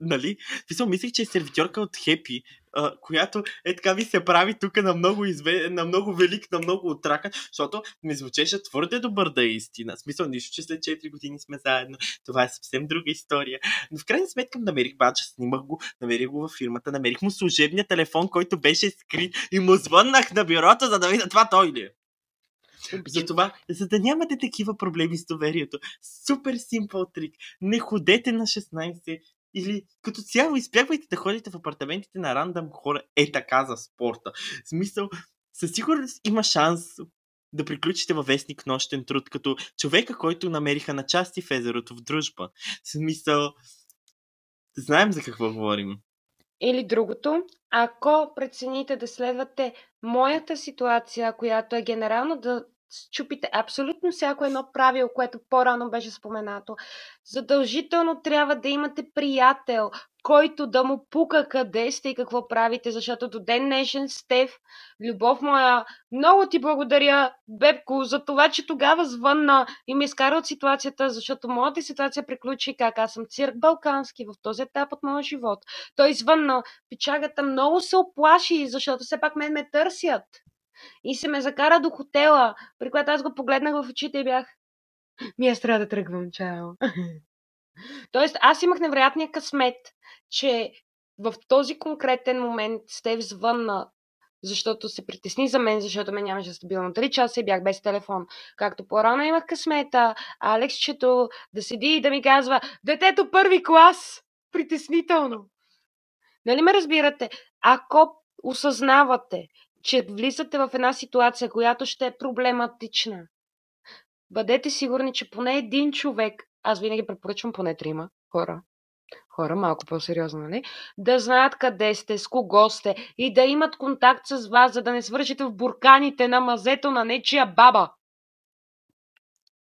нали? Писал, мислех, че е сервитьорка от Хепи, а, която е така ви се прави тук на много, изве... на много велик, на много отрака, защото ми звучеше твърде добър да е истина. Смисъл, нищо, че след 4 години сме заедно. Това е съвсем друга история. Но в крайна сметка намерих баджа, снимах го, намерих го във фирмата, намерих му служебния телефон, който беше скрит и му звъннах на бюрото, за да видя това той ли е. Затова, за да нямате такива проблеми с доверието, супер симпл трик. Не ходете на 16, или като цяло избягвайте да ходите в апартаментите на рандъм хора е така за спорта. В смисъл, със сигурност има шанс да приключите във вестник нощен труд, като човека, който намериха на части в езерото в дружба. В смисъл, знаем за какво говорим. Или другото, ако прецените да следвате моята ситуация, която е генерално да счупите абсолютно всяко едно правило, което по-рано беше споменато. Задължително трябва да имате приятел, който да му пука къде сте и какво правите, защото до ден днешен Стев, любов моя, много ти благодаря, Бебко, за това, че тогава звънна и ми изкара от ситуацията, защото моята ситуация приключи как аз съм цирк балкански в този етап от моя живот. Той звънна, печагата много се оплаши, защото все пак мен ме търсят. И се ме закара до хотела, при което аз го погледнах в очите и бях ми аз трябва да тръгвам, чао. [laughs] Тоест, аз имах невероятния късмет, че в този конкретен момент сте звънна, защото се притесни за мен, защото ме нямаше стабилно 3 часа и бях без телефон. Както по-рано имах късмета, Алексчето да седи и да ми казва детето първи клас! Притеснително! Нали ме разбирате? Ако осъзнавате, че влизате в една ситуация, която ще е проблематична. Бъдете сигурни, че поне един човек аз винаги препоръчвам поне трима хора, хора малко по-сериозно, нали? Да знаят къде сте, с кого сте и да имат контакт с вас, за да не свършите в бурканите на мазето на нечия баба.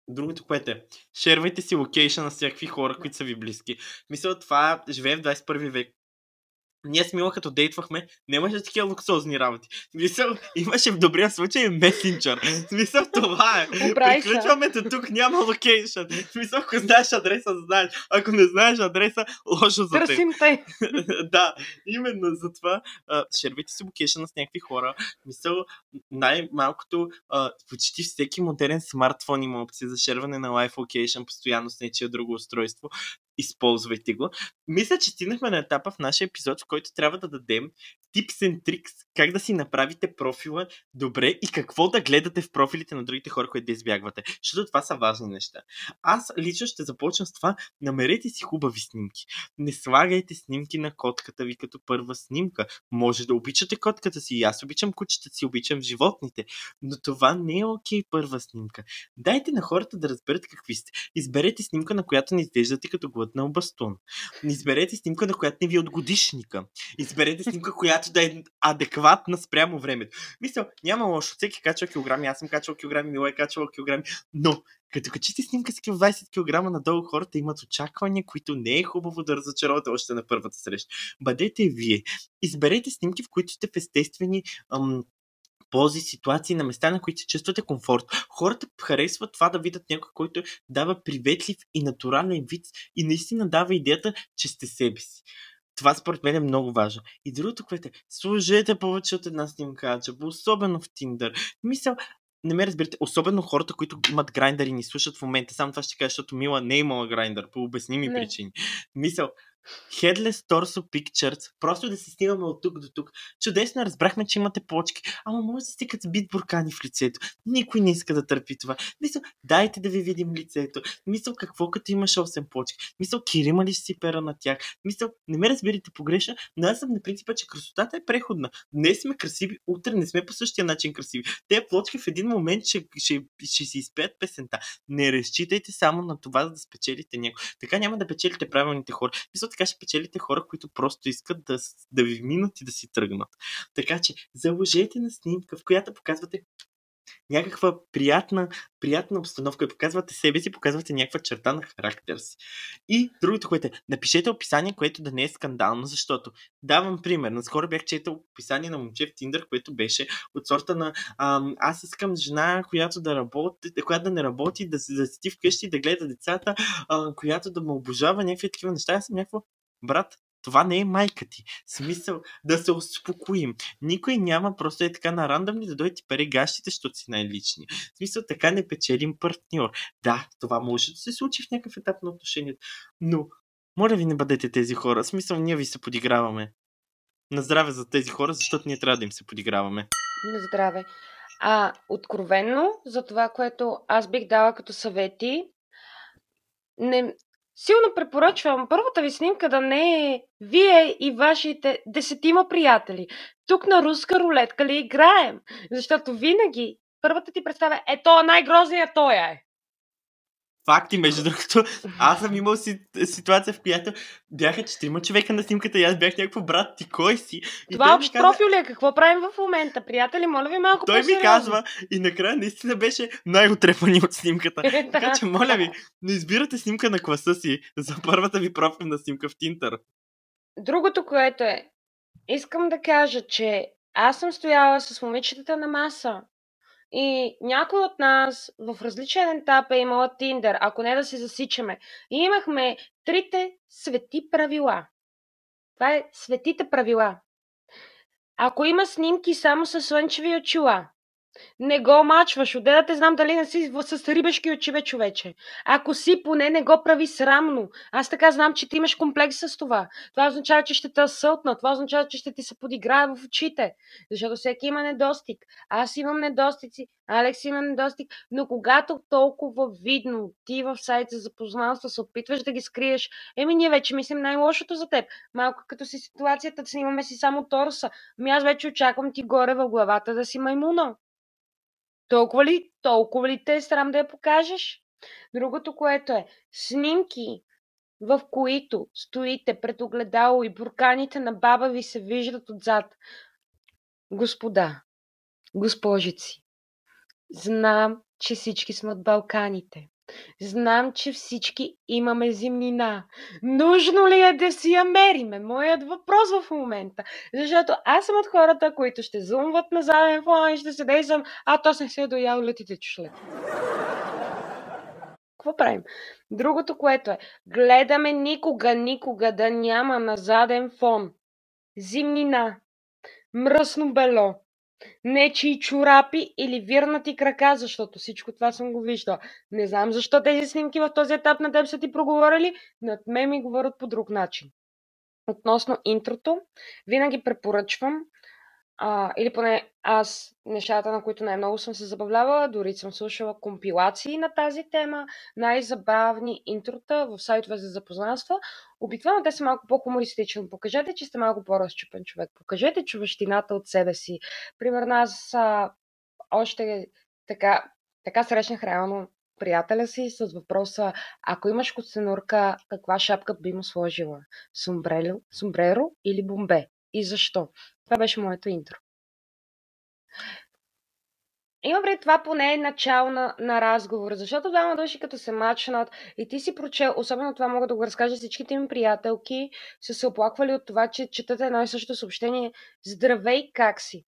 Другото, което е, шервайте си локейшн на всякакви хора, които са ви близки. Мисля, това живее в 21 век ние с Мила като дейтвахме, нямаше такива луксозни работи. Смисъл, имаше в добрия случай месенджер. Смисъл, това е. Приключваме те тук, няма локейшн. Смисъл, ако знаеш адреса, знаеш. Ако не знаеш адреса, лошо за теб. Търсим те. [laughs] да, именно за това. Шервите си локейшн с някакви хора. Мисъл, най-малкото, почти всеки модерен смартфон има опция за шерване на лайф локейшн постоянно с нечия друго устройство използвайте го. Мисля, че стигнахме на етапа в нашия епизод, в който трябва да дадем tips and tricks как да си направите профила добре и какво да гледате в профилите на другите хора, които да избягвате. Защото това са важни неща. Аз лично ще започна с това. Намерете си хубави снимки. Не слагайте снимки на котката ви като първа снимка. Може да обичате котката си. Аз обичам кучета си, обичам животните. Но това не е окей първа снимка. Дайте на хората да разберат какви сте. Изберете снимка, на която не изглеждате като глътнал бастун. Изберете снимка, на която не ви е от годишника. Изберете снимка, която да е адекватна спрямо времето. Мисля, няма лошо. Всеки качва килограми, аз съм качвал килограми, Мила е качвал килограми, но като качите снимка с 20 кг надолу, хората имат очаквания, които не е хубаво да разочаровате още на първата среща. Бъдете вие. Изберете снимки, в които сте в естествени ам, пози, ситуации, на места, на които се чувствате комфорт. Хората харесват това да видят някой, който дава приветлив и натурален вид и наистина дава идеята, че сте себе си. Това според мен е много важно. И другото, което е, служете повече от една снимка, особено в Tinder. Мисля, не ме разберете, особено хората, които имат грайндър и ни слушат в момента. Само това ще кажа, защото Мила не е имала грайндър по обясними не. причини. Мисъл, Headless Torso Pictures, просто да се снимаме от тук до тук. Чудесно разбрахме, че имате плочки, ама може да стикат с бит буркани в лицето. Никой не иска да търпи това. Мисъл, дайте да ви видим лицето. Мисъл, какво като имаш 8 плочки? Мисъл, кирима ли си пера на тях? Мисъл, не ме разберете погрешно, но аз съм на принципа, че красотата е преходна. Днес сме красиви, утре не сме по същия начин красиви. Те плочки в един момент ще, ще, ще си изпеят песента. Не разчитайте само на това, за да спечелите някой. Така няма да печелите правилните хора. Мисъл, така ще печелите хора, които просто искат да, да ви минат и да си тръгнат. Така че заложете на снимка, в която показвате някаква приятна, приятна обстановка и показвате себе си, показвате някаква черта на характер си. И другото, което е, напишете описание, което да не е скандално, защото давам пример. Наскоро бях четал описание на момче в Тиндър, което беше от сорта на ам, аз искам жена, която да работи, която да не работи, да се засети вкъщи, да гледа децата, а, която да ме обожава, някакви такива неща. Аз съм някакво, брат, това не е майка ти. Смисъл да се успокоим. Никой няма просто е така на рандъмни да дойде ти пари гащите, защото си най-лични. Смисъл така не печелим партньор. Да, това може да се случи в някакъв етап на отношението. Но, моля ви не бъдете тези хора. Смисъл ние ви се подиграваме. На здраве за тези хора, защото ние трябва да им се подиграваме. На здраве. А откровенно за това, което аз бих дала като съвети, не, Силно препоръчвам първата ви снимка да не е вие и вашите десетима приятели. Тук на руска рулетка ли играем? Защото винаги първата ти представя е то най-грозният той е. Факти, между другото, аз съм имал си, ситуация, в която бяха четирима човека на снимката и аз бях някакво брат, ти кой си? И Това общ каза... профил ли е? Какво правим в момента? Приятели, моля ви малко Той ми казва и накрая наистина беше най-отрепани от снимката. [laughs] така че, моля ви, не избирате снимка на класа си за първата ви профилна снимка в Тинтър. Другото, което е, искам да кажа, че аз съм стояла с момичетата на маса и някой от нас в различен етап е имала Тиндър, ако не да се засичаме. И имахме трите свети правила. Това е светите правила. Ако има снимки само с слънчеви очила, не го мачваш. Отде да те знам дали не си с рибешки очи, бе, човече. Ако си, поне не го прави срамно. Аз така знам, че ти имаш комплекс с това. Това означава, че ще те асълтна. Това означава, че ще ти се подиграе в очите. Защото всеки има недостиг. Аз имам недостици, Алекс има недостиг. Но когато толкова видно ти в сайт за запознанство се опитваш да ги скриеш, еми ние вече мислим най-лошото за теб. Малко като си ситуацията, снимаме си само торса. Ами аз вече очаквам ти горе в главата да си маймуна. Толкова ли, толкова ли те е срам да я покажеш? Другото, което е снимки, в които стоите пред огледало и бурканите на баба ви се виждат отзад. Господа, госпожици, знам, че всички сме от Балканите. Знам, че всички имаме зимнина. Нужно ли е да си я мериме? Моят въпрос в момента. Защото аз съм от хората, които ще зумват на заден фон и ще се действам, а то се се доял летите чушлет. Какво правим? Другото, което е, гледаме никога, никога да няма на заден фон зимнина, мръсно бело, нечии чорапи или вирнати крака, защото всичко това съм го виждала. Не знам защо тези снимки в този етап на теб са ти проговорили, над мен ми говорят по друг начин. Относно интрото, винаги препоръчвам а, или поне аз, нещата, на които най-много съм се забавлявала, дори съм слушала компилации на тази тема, най-забавни интрота в сайтове за запознанства. Обикновено те са малко по-хумористични. Покажете, че сте малко по-разчупен човек. Покажете човещината от себе си. Примерно аз а, още така, така срещнах реално приятеля си с въпроса, ако имаш коценурка, каква шапка би му сложила? Сумбреро, сумбреро или бомбе? И защо? Това беше моето интро. Има пред това поне е начало на, на разговор, защото двама души като се мачнат и ти си прочел, особено това мога да го разкажа, всичките ми приятелки са се оплаквали от това, че четат едно и също съобщение Здравей, как си?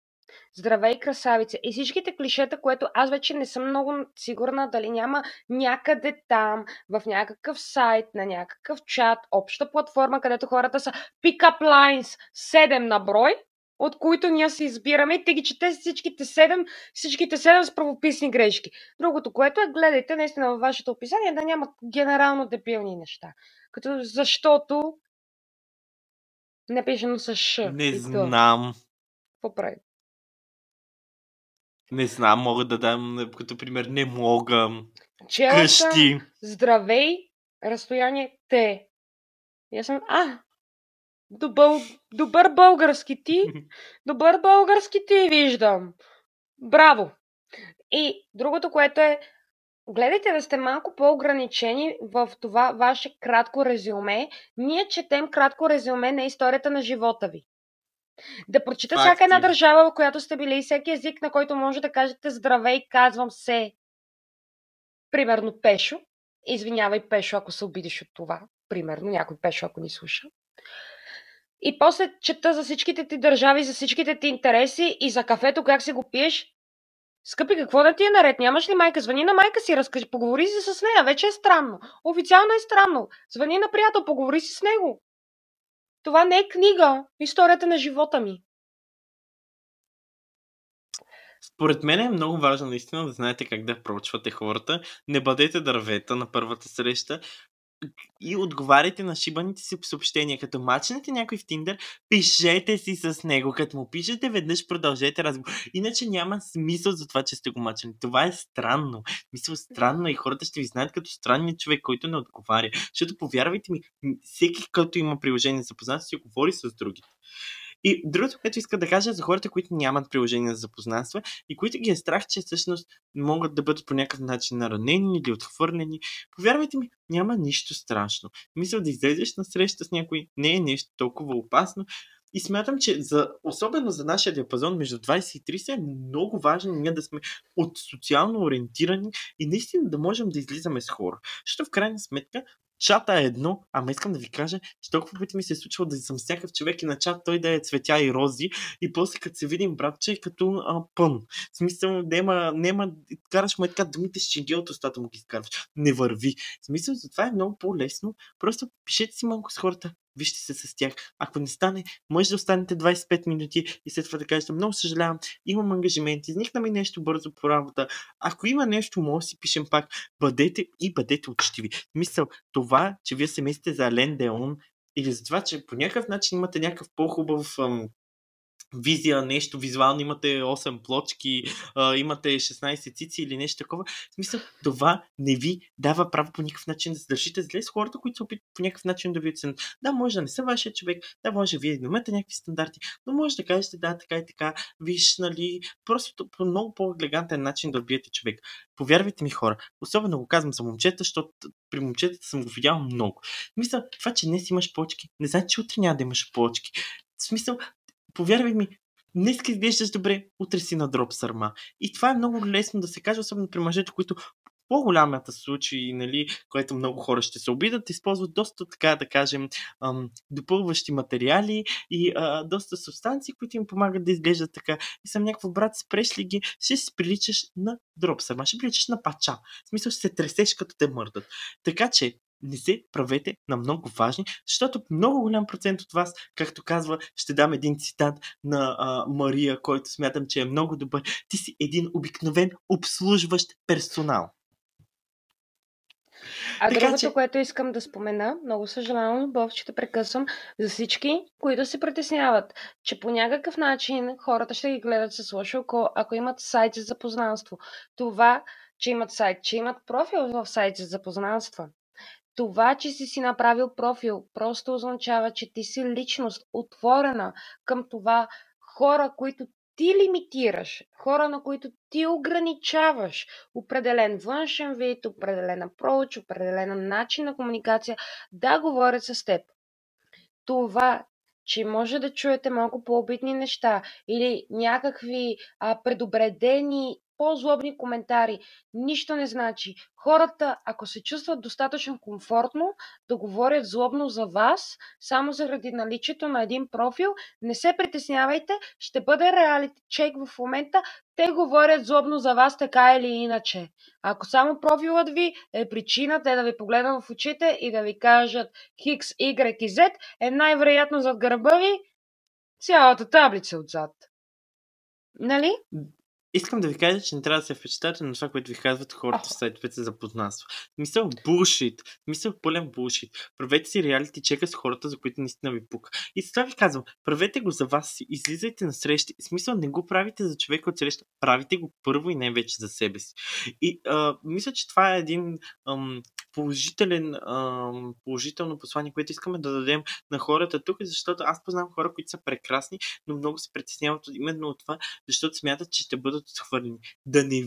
Здравей, красавица! И всичките клишета, което аз вече не съм много сигурна дали няма някъде там, в някакъв сайт, на някакъв чат, обща платформа, където хората са pick-up lines 7 на брой, от които ние се избираме и те ги чете всичките седем, всичките седем с правописни грешки. Другото, което е, гледайте наистина във вашето описание да нямат генерално дебилни неща. Като защото напишено с Ш. Не знам. Какво прави? Не знам, мога да дам като пример не мога. Чела къщи. Здравей, разстояние Т. И аз съм, а, Добър, добър български ти. Добър български ти виждам. Браво! И другото, което е, гледайте да сте малко по-ограничени в това ваше кратко резюме. Ние четем кратко резюме на историята на живота ви. Да прочита Факти. всяка една държава, в която сте били и всеки език, на който може да кажете здравей, казвам се. Примерно Пешо. Извинявай, Пешо, ако се обидиш от това. Примерно, някой Пешо, ако ни слуша. И после чета за всичките ти държави, за всичките ти интереси и за кафето, как си го пиеш. Скъпи, какво да ти е наред? Нямаш ли майка? Звъни на майка си, разкажи, поговори си с нея. Вече е странно. Официално е странно. Звъни на приятел, поговори си с него. Това не е книга. Историята на живота ми. Според мен е много важно наистина да знаете как да проучвате хората. Не бъдете дървета на първата среща и отговаряйте на шибаните си съобщения. Като мачнете някой в Тиндър, пишете си с него. Като му пишете веднъж, продължете разговор. Иначе няма смисъл за това, че сте го мачнали. Това е странно. Мисъл странно и хората ще ви знаят като странния човек, който не отговаря. Защото повярвайте ми, всеки, който има приложение за познанство, си говори с другите. И другото, което иска да кажа за хората, които нямат приложение за запознанства и които ги е страх, че всъщност могат да бъдат по някакъв начин наранени или отхвърлени, повярвайте ми, няма нищо страшно. Мисля да излезеш на среща с някой не е нещо толкова опасно. И смятам, че за, особено за нашия диапазон между 20 и 30 е много важно ние да сме от социално ориентирани и наистина да можем да излизаме с хора. Защото в крайна сметка чата е едно, ама искам да ви кажа, че толкова пъти ми се е случвало да съм всякакъв човек и на чат той да е цветя и рози и после като се видим братче е като а, пън. В смисъл, нема, нема, караш му е така думите с ченги от устата му ги изкарваш. Не върви. В смисъл, затова е много по-лесно. Просто пишете си малко с хората вижте се с тях. Ако не стане, може да останете 25 минути и след това да кажете, много съжалявам, имам ангажимент, изникна ми нещо бързо по работа. Ако има нещо, може да си пишем пак. Бъдете и бъдете учтиви. Мисъл, това, че вие се мислите за Ален Деон или за това, че по някакъв начин имате някакъв по-хубав ам, визия, нещо визуално, имате 8 плочки, а, имате 16 цици или нещо такова. В смисъл, това не ви дава право по никакъв начин да се държите зле с хората, които се опитват по някакъв начин да ви оценят. Да, може да не са вашия човек, да, може вие да имате някакви стандарти, но може да кажете да, така и така, виж, нали, просто по много по-елегантен начин да отбиете човек. Повярвайте ми хора, особено го казвам за момчета, защото при момчетата съм го видял много. Мисля, това, че днес имаш почки, не значи, че утре няма да имаш почки. В смисъл, повярвай ми, днес изглеждаш добре, утре си на дроп сърма. И това е много лесно да се каже, особено при мъжете, които по-голямата случаи, нали, което много хора ще се обидат, използват доста, така да кажем, ам, допълващи материали и а, доста субстанции, които им помагат да изглеждат така. И съм някакво брат, спреш ли ги, ще си приличаш на дроп сърма, ще приличаш на пача. В смисъл ще се тресеш като те мърдат. Така че, не се правете на много важни, защото много голям процент от вас, както казва, ще дам един цитат на а, Мария, който смятам, че е много добър. Ти си един обикновен обслужващ персонал. А така, другото, че... което искам да спомена, много съжалявам, Любов, че те прекъсвам, за всички, които се притесняват, че по някакъв начин хората ще ги гледат с лошо око, ако имат сайт за запознанство. Това, че имат сайт, че имат профил в сайт за запознанства, това, че си си направил профил, просто означава, че ти си личност, отворена към това хора, които ти лимитираш, хора, на които ти ограничаваш определен външен вид, определена проч, определен начин на комуникация, да говорят с теб. Това, че може да чуете малко по-обидни неща или някакви а, предобредени по-злобни коментари. Нищо не значи. Хората, ако се чувстват достатъчно комфортно да говорят злобно за вас, само заради наличието на един профил, не се притеснявайте, ще бъде реалити чек в момента. Те говорят злобно за вас така или иначе. Ако само профилът ви е причина те да ви погледнат в очите и да ви кажат Хикс, Y и Z, е най-вероятно зад гърба ви цялата таблица отзад. Нали? Искам да ви кажа, че не трябва да се впечатлявате на това, което ви казват хората в сайтовете за познанство. Мисъл булшит. Мисъл пълен булшит. Правете си реалити чека с хората, за които наистина ви пука. И с това ви казвам, правете го за вас си. Излизайте на срещи. В смисъл не го правите за човека от среща. Правите го първо и не вече за себе си. И а, мисля, че това е един ам, положителен, ам, положително послание, което искаме да дадем на хората тук, защото аз познавам хора, които са прекрасни, но много се притесняват именно от това, защото смятат, че ще бъдат отхвърлени. Да не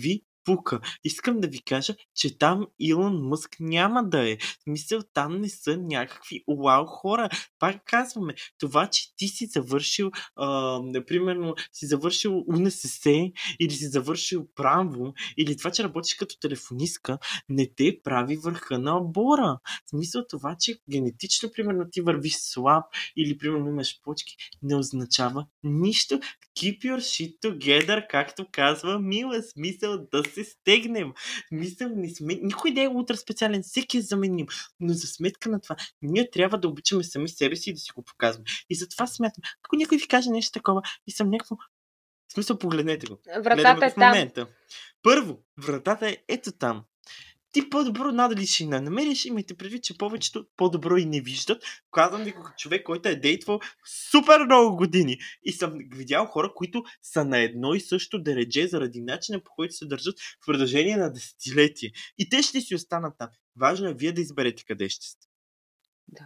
ви пука. Искам да ви кажа, че там Илон Мъск няма да е. Мисля, там не са някакви уау хора. Пак казваме, това, че ти си завършил, а, например, си завършил УНСС или си завършил право, или това, че работиш като телефонистка, не те прави върха на обора. В смисъл това, че генетично, примерно, ти вървиш слаб или, примерно, имаш почки, не означава нищо. Keep your shit together, както казва Мила. Смисъл да се стегнем. Мисля, не сме, никой не е утре специален, всеки е заменим. Но за сметка на това, ние трябва да обичаме сами себе си и да си го показваме. И затова смятам, ако някой ви каже нещо такова и съм някакво в смисъл, погледнете го. Вратата е в момента. Там. Първо, вратата е ето там ти по-добро надали ще не намериш, имайте предвид, че повечето по-добро и не виждат. Казвам ви като човек, който е дейтвал супер много години. И съм видял хора, които са на едно и също дередже заради начина по който се държат в продължение на десетилетия. И те ще си останат там. Важно е вие да изберете къде ще сте. Да.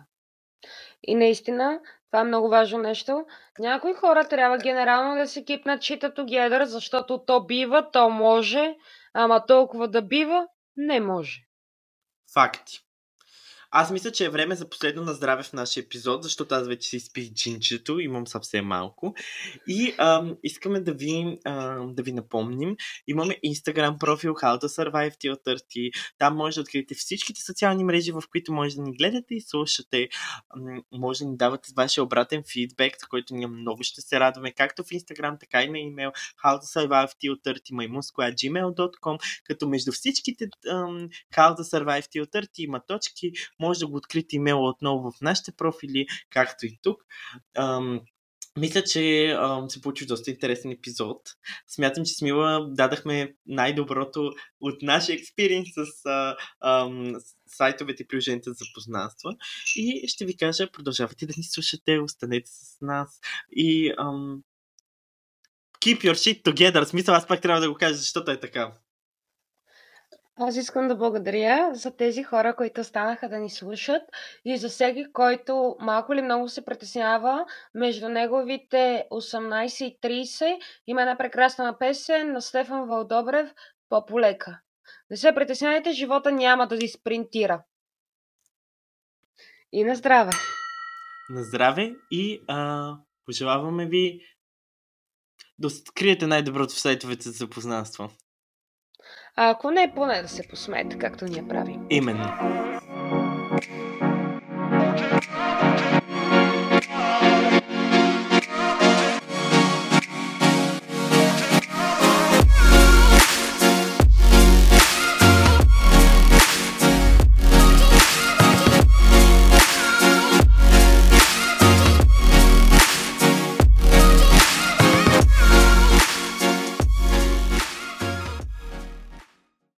И наистина, това е много важно нещо. Някои хора трябва генерално да се кипнат чита together, защото то бива, то може, ама толкова да бива, не може. Факти. Аз мисля, че е време за последно на здраве в нашия епизод, защото аз вече си изпих джинчето, имам съвсем малко. И ам, искаме да ви, ам, да ви напомним, имаме Instagram профил How to Survive Till 30. Там може да откриете всичките социални мрежи, в които може да ни гледате и слушате. Ам, може да ни давате вашия обратен фидбек, за който ние много ще се радваме, както в Instagram, така и на имейл How to Survive Till 30 maimunsko.gmail.com като между всичките ам, How to Survive Till 30 има точки, може да го открите имейла отново в нашите профили, както и тук. Ам, мисля, че ам, се получи доста интересен епизод. Смятам, че с Мила дадахме най-доброто от нашия експириенс с а, ам, сайтовете и приложенията за познанства. И ще ви кажа, продължавайте да ни слушате, останете с нас и ам, keep your shit together. Смисъл, аз пак трябва да го кажа, защото е така. Аз искам да благодаря за тези хора, които станаха да ни слушат и за всеки, който малко или много се притеснява между неговите 18 и 30. Има една прекрасна песен на Стефан Валдобрев «По-полека». Не се притеснявайте, живота няма да ви спринтира. И на здраве! На здраве и а, пожелаваме ви да скриете най-доброто в сайтовете за запознанство. А ако не, поне да се посмеете, както ние правим. Именно.